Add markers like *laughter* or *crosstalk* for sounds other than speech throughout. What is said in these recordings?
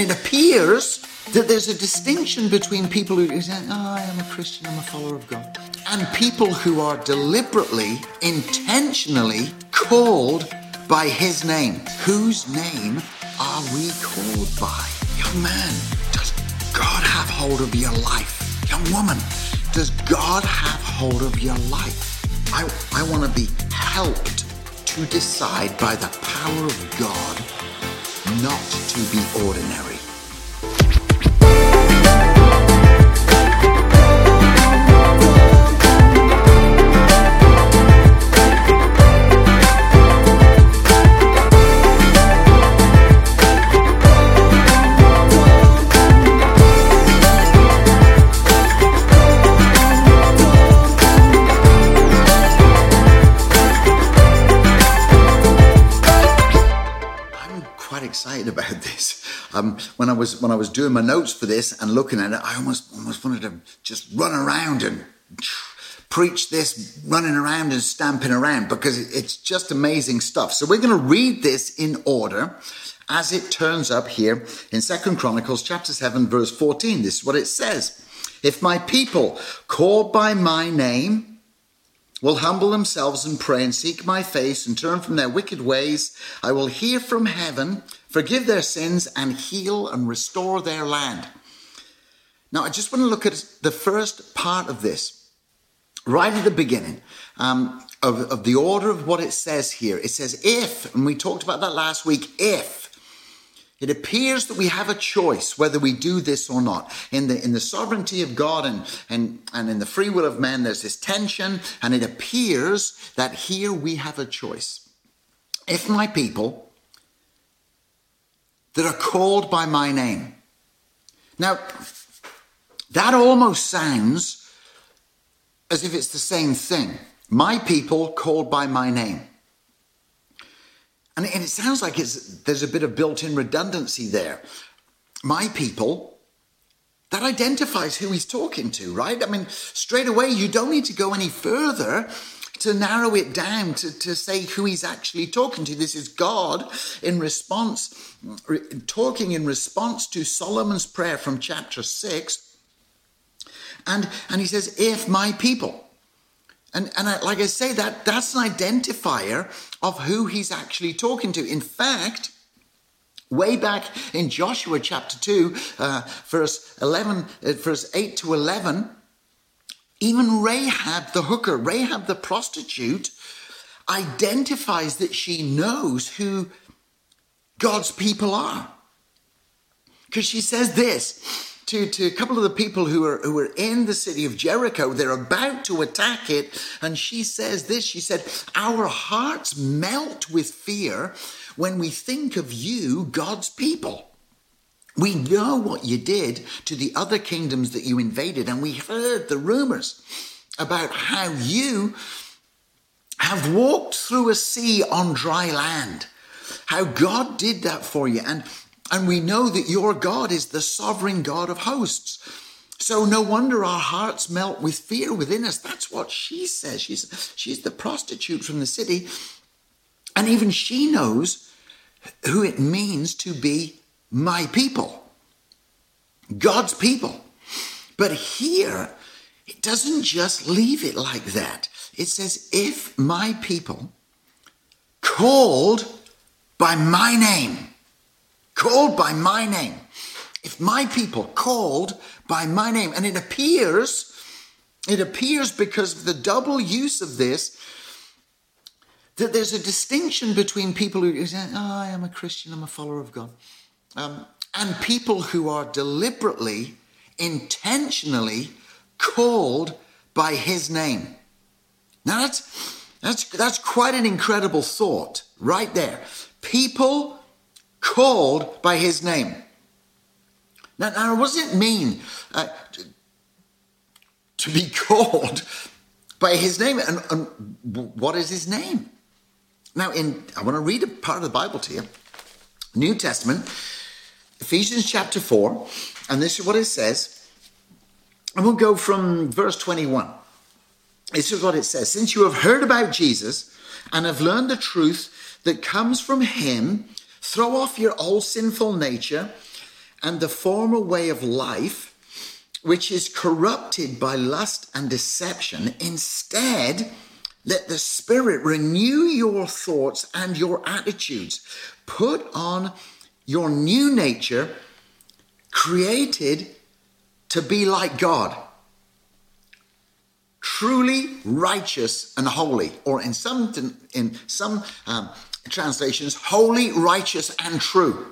And it appears that there's a distinction between people who say, oh, I am a Christian, I'm a follower of God, and people who are deliberately, intentionally called by his name. Whose name are we called by? Young man, does God have hold of your life? Young woman, does God have hold of your life? I, I want to be helped to decide by the power of God not to be ordinary. When I was when I was doing my notes for this and looking at it, I almost almost wanted to just run around and preach this, running around and stamping around because it's just amazing stuff. So we're going to read this in order as it turns up here in Second Chronicles chapter seven verse fourteen. This is what it says: If my people called by my name will humble themselves and pray and seek my face and turn from their wicked ways, I will hear from heaven, forgive their sins, and heal and restore their land. Now, I just want to look at the first part of this, right at the beginning um, of, of the order of what it says here. It says, if, and we talked about that last week, if it appears that we have a choice whether we do this or not. In the, in the sovereignty of God and, and, and in the free will of man, there's this tension, and it appears that here we have a choice. If my people that are called by my name. Now, that almost sounds as if it's the same thing. My people called by my name. And, it sounds like there's a bit of built in redundancy there. My people, that identifies who he's talking to, right? I mean, straight away, you don't need to go any further to narrow it down to, to say who he's actually talking to. This is God in response, talking in response to Solomon's prayer from chapter 6. And, and he says, If my people, and, and I, like I say, that that's an identifier of who he's actually talking to. In fact, way back in Joshua chapter 2, uh, verse 11, uh, verse 8 to 11, even Rahab the hooker, Rahab the prostitute, identifies that she knows who God's people are. Because she says this to, to a couple of the people who are, who are in the city of Jericho. They're about to attack it. And she says this She said, Our hearts melt with fear when we think of you, God's people. We know what you did to the other kingdoms that you invaded, and we heard the rumors about how you have walked through a sea on dry land. How God did that for you. And and we know that your God is the sovereign God of hosts. So no wonder our hearts melt with fear within us. That's what she says. She's, she's the prostitute from the city. And even she knows who it means to be my people, God's people. But here, it doesn't just leave it like that. It says, if my people called by my name, called by my name. If my people called by my name, and it appears, it appears because of the double use of this, that there's a distinction between people who say, oh, I am a Christian, I'm a follower of God, um, and people who are deliberately, intentionally called by his name. Now that's, that's, that's quite an incredible thought right there. People called by his name. Now, now what does it mean uh, to, be *laughs* called by his name? And, and what is his name? Now, in I want to read a part of the Bible to you. New Testament, Ephesians chapter 4, and this is what it says. And we'll go from verse 21. This is what it says Since you have heard about Jesus and have learned the truth that comes from him Throw off your old sinful nature and the former way of life, which is corrupted by lust and deception. Instead, let the Spirit renew your thoughts and your attitudes. Put on your new nature, created to be like God truly righteous and holy, or in some in some um, translations, holy, righteous, and true.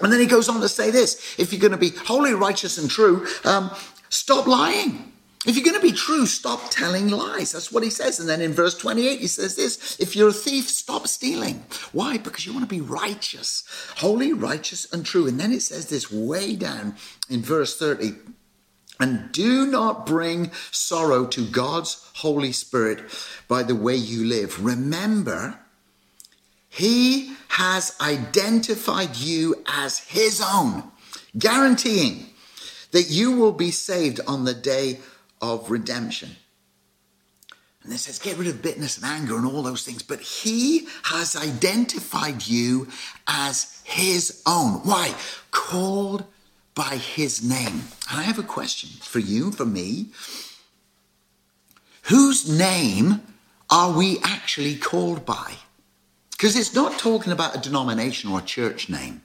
And then he goes on to say this: if you're going to be holy, righteous, and true, um, stop lying. If you're going to be true, stop telling lies. That's what he says. And then in verse 28, he says this If you're a thief, stop stealing. Why? Because you want to be righteous, holy, righteous, and true. And then it says this way down in verse 30 and do not bring sorrow to God's Holy Spirit by the way you live. Remember, He has identified you as His own, guaranteeing that you will be saved on the day of redemption. And it says, get rid of bitterness and anger and all those things. But He has identified you as His own. Why? Called by his name. And I have a question for you, for me. Whose name are we actually called by? Because it's not talking about a denomination or a church name.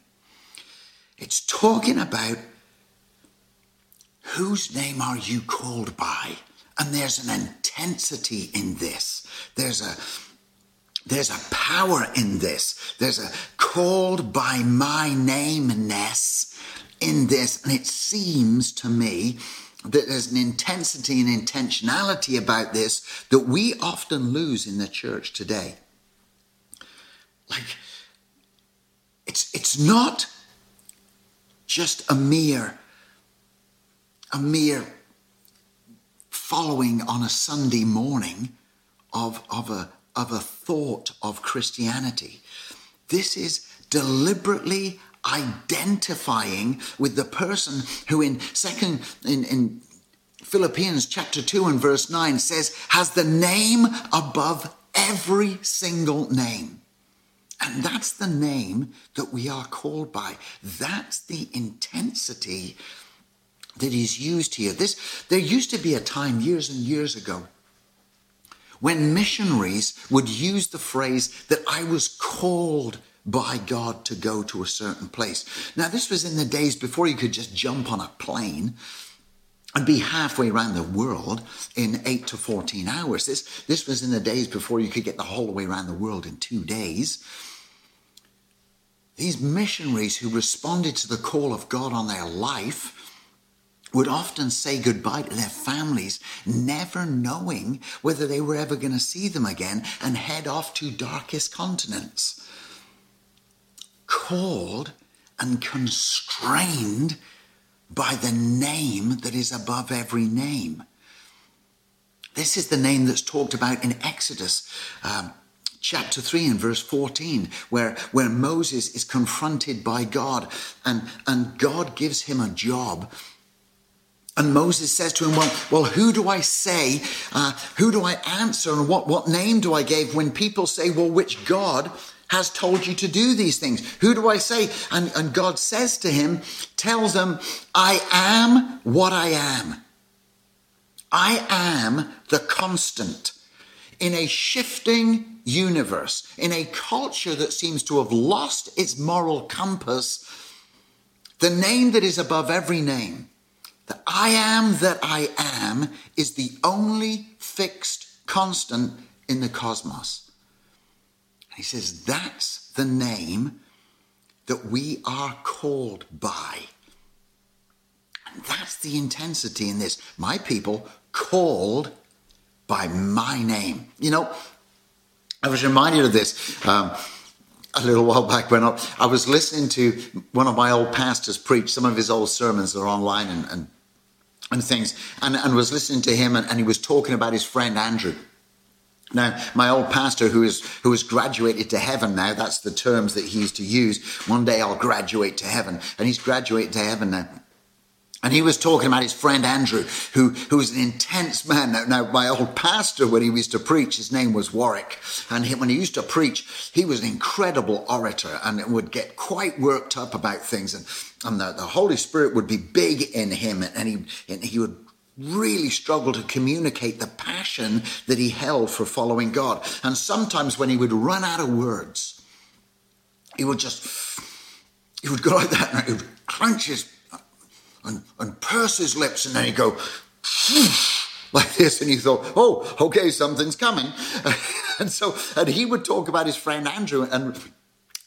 It's talking about whose name are you called by? And there's an intensity in this. There's a there's a power in this. There's a called by my nameness in this, and it seems to me that there's an intensity and intentionality about this that we often lose in the church today. Like, it's, it's not just a mere, a mere following on a Sunday morning of, of, a, of a thought of Christianity. This is deliberately identifying with the person who in second in, in Philippians chapter 2 and verse 9 says has the name above every single name. And that's the name that we are called by. That's the intensity that is used here. This there used to be a time years and years ago when missionaries would use the phrase that I was called by God to go to a certain place. Now, this was in the days before you could just jump on a plane and be halfway around the world in 8 to 14 hours. This, this was in the days before you could get the whole way around the world in two days. These missionaries who responded to the call of God on their life would often say goodbye to their families, never knowing whether they were ever going to see them again, and head off to darkest continents called and constrained by the name that is above every name. This is the name that's talked about in Exodus um, chapter 3 and verse 14, where, where Moses is confronted by God and, and God gives him a job. And Moses says to him, Well, well who do I say? Uh, who do I answer? And what, what name do I give when people say, Well, which God has told you to do these things. Who do I say? And, and God says to him, tells them, I am what I am. I am the constant in a shifting universe, in a culture that seems to have lost its moral compass. The name that is above every name, the I am that I am, is the only fixed constant in the cosmos. He says, That's the name that we are called by. And that's the intensity in this. My people called by my name. You know, I was reminded of this um, a little while back when I, was listening to one of my old pastors preach. Some of his old sermons are online and, and, and things, and, and was listening to him, and, and he was talking about his friend Andrew. Now, my old pastor, who is who has graduated to heaven now, that's the terms that he used to use. One day I'll graduate to heaven, and he's graduated to heaven now. And he was talking about his friend Andrew, who, who was an intense man. Now, now, my old pastor, when he used to preach, his name was Warwick. And he, when he used to preach, he was an incredible orator and would get quite worked up about things. And, and the, the Holy Spirit would be big in him. And he, and he would really struggle to communicate the passion that he held for following God. And sometimes when he would run out of words, he would just, he would go like that and he would clench his and, and purse his lips, and then he'd go *laughs* like this, and he thought, oh, okay, something's coming. *laughs* and so, and he would talk about his friend Andrew, and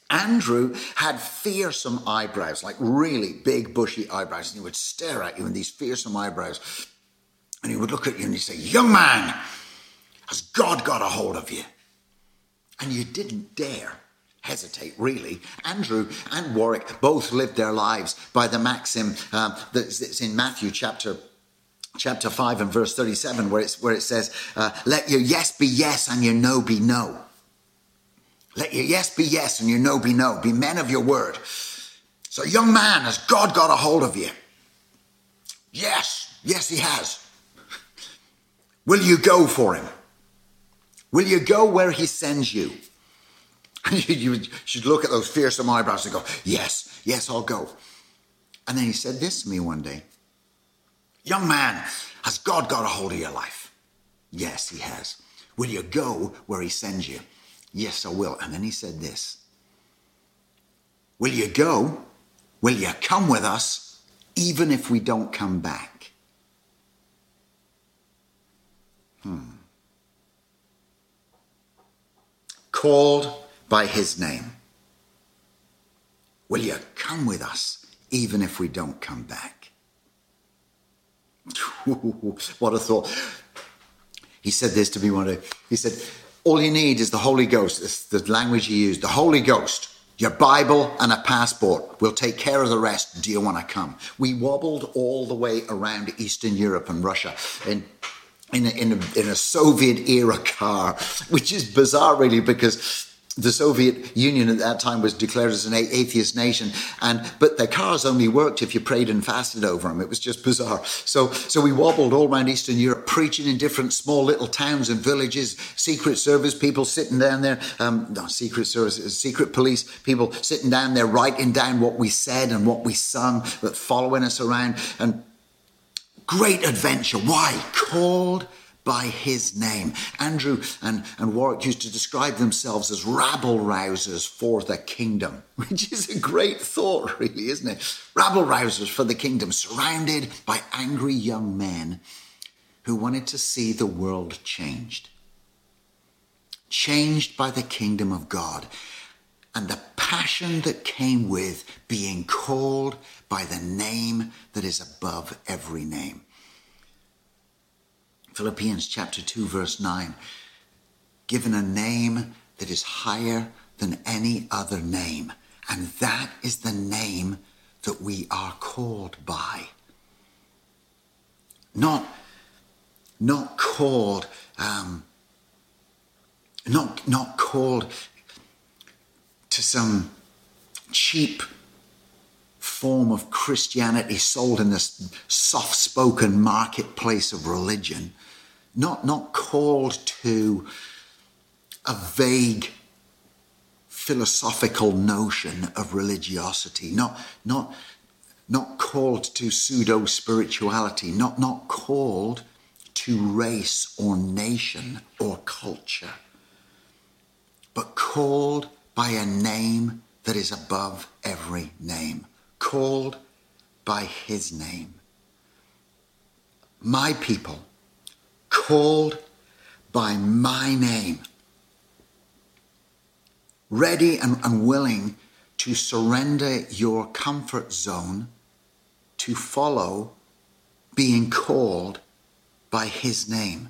Andrew had fearsome eyebrows, like really big, bushy eyebrows, and he would stare at you in these fearsome eyebrows. And he would look at you and he'd say, Young man, has God got a hold of you? And you didn't dare hesitate, really. Andrew and Warwick both lived their lives by the maxim um, that's in Matthew chapter chapter 5 and verse 37 where, it's, where it says uh, let your yes be yes and your no be no. Let your yes be yes and your no be no. Be men of your word. So young man has god got a hold of you? Yes yes he has. Will you go for him? Will you go where he sends you *laughs* you should look at those fearsome eyebrows and go, Yes, yes, I'll go. And then he said this to me one day Young man, has God got a hold of your life? Yes, he has. Will you go where he sends you? Yes, I will. And then he said this Will you go? Will you come with us, even if we don't come back? Hmm. Called by his name. Will you come with us, even if we don't come back? *laughs* what a thought. He said this to me one day. He said, All you need is the Holy Ghost. It's the language he used. The Holy Ghost, your Bible, and a passport. We'll take care of the rest. Do you want to come? We wobbled all the way around Eastern Europe and Russia. In in a, in a, in a Soviet era car, *laughs* which is bizarre, really, because the Soviet Union at that time was declared as an atheist nation, and but their cars only worked if you prayed and fasted over them. It was just bizarre. So, so we wobbled all around Eastern Europe, preaching in different small little towns and villages. Secret Service people sitting down there, um, no, Secret Service, secret police people sitting down there, writing down what we said and what we sung, but following us around, and great adventure. Why called? By his name. Andrew and, and Warwick used to describe themselves as rabble rousers for the kingdom, *laughs* which is a great thought, really, isn't it? Rabble rousers for the kingdom, surrounded by angry young men who wanted to see the world changed. Changed by the kingdom of God and the passion that came with being called by the name that is above every name. Philippians chapter 2, verse 9. Given a name that is higher than any other name, and that is the name that we are called by. Not, not called, um, not, not called to some cheap form of Christianity sold in this soft spoken marketplace of religion not, not called to a vague philosophical notion of religiosity, not, not, not called to pseudo spirituality, not, not called to race or nation or culture, but called by a name that is above every name, called by his name. My people called by my name, ready and, and willing to surrender your comfort zone to follow being called by his name,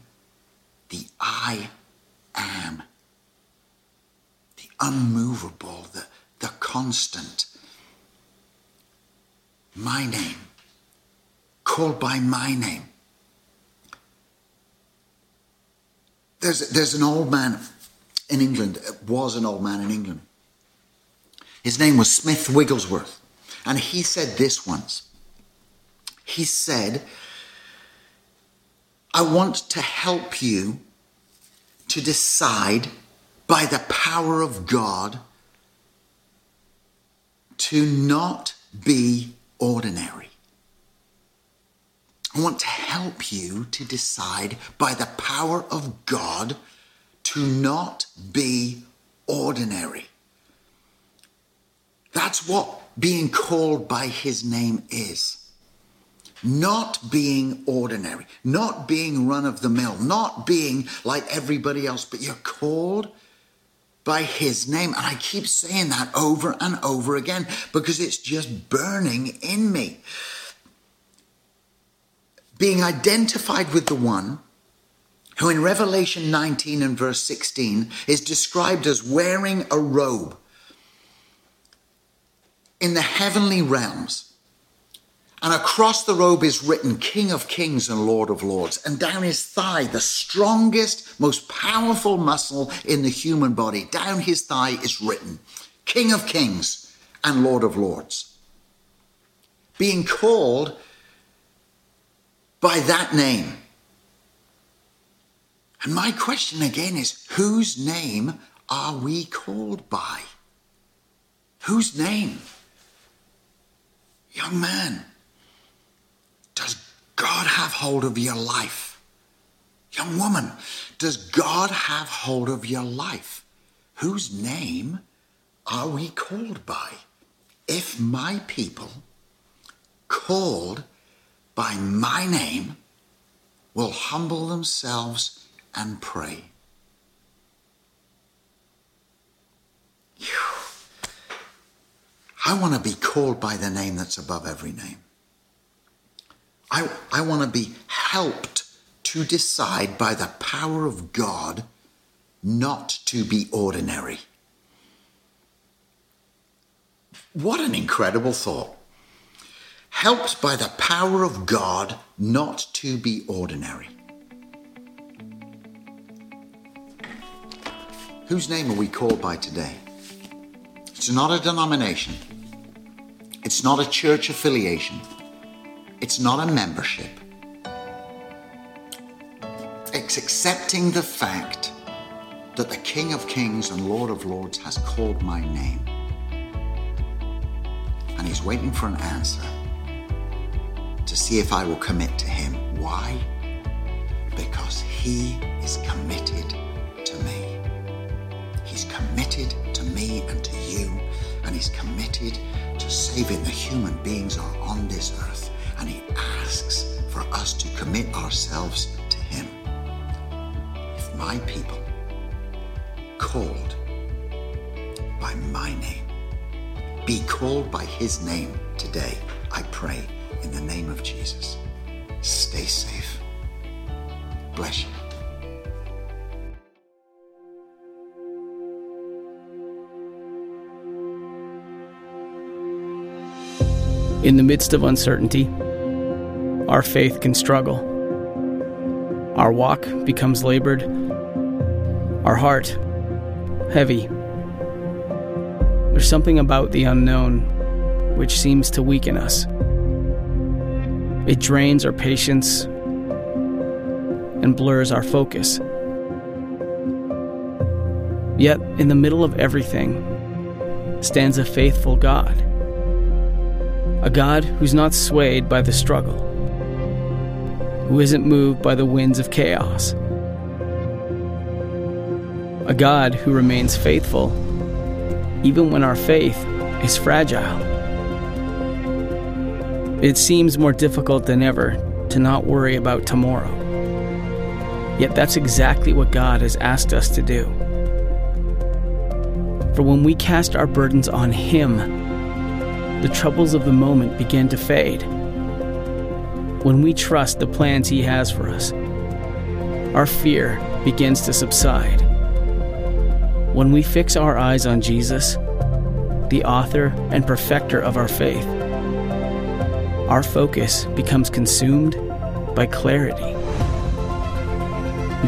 the I am, the unmovable, the, the constant. My name, called by my name. There's, there's an old man in England, was an old man in England. His name was Smith Wigglesworth. And he said this once. he said, I want to help you to decide by the power of God to not be ordinary. I want to help you to decide by the power of God to not be ordinary. That's what being called by his name is. Not being ordinary, not being run of the mill, not being like everybody else, but you're called by his name. And I keep saying that over and over again because it's just burning in me being identified with the one who in Revelation 19 and verse 16 is described as wearing a robe in the heavenly realms. And across the robe is written King of Kings and Lord of Lords. And down his thigh, the strongest, most powerful muscle in the human body, down his thigh is written King of Kings and Lord of Lords. Being called by that name. And my question again is whose name are we called by? Whose name? Young man, does God have hold of your life? Young woman, does God have hold of your life? Whose name are we called by? If my people called by my name will humble themselves and pray. I want to be called by the name that's above every name. I, I want to be helped to decide by the power of God not to be ordinary. What an incredible thought helped by the power of God not to be ordinary. Whose name are we called by today? It's not a denomination. It's not a church affiliation. It's not a membership. It's accepting the fact that the King of Kings and Lord of Lords has called my name. And he's waiting for an answer to see if I will commit to him. Why? Because he is committed to me. He's committed to me and to you, and he's committed to saving the human beings are on this earth. And he asks for us to commit ourselves to him. If my people, called by my name, be called by his name today, I pray in the name of Jesus. Stay safe. Bless you. In the midst of uncertainty, our faith can struggle. Our walk becomes labored, our heart heavy. There's something about the unknown which seems to weaken us. It drains our patience and blurs our focus. Yet, in the middle of everything, stands a faithful God. A God who's not swayed by the struggle, who isn't moved by the winds of chaos. A God who remains faithful even when our faith is fragile. It seems more difficult than ever to not worry about tomorrow. Yet that's exactly what God has asked us to do. For when we cast our burdens on Him, the troubles of the moment begin to fade. When we trust the plans He has for us, our fear begins to subside. When we fix our eyes on Jesus, the author and perfecter of our faith, our focus becomes consumed by clarity.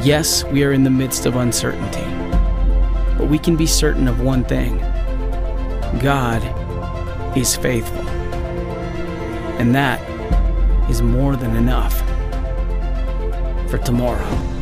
Yes, we are in the midst of uncertainty, but we can be certain of one thing God is faithful. And that is more than enough for tomorrow.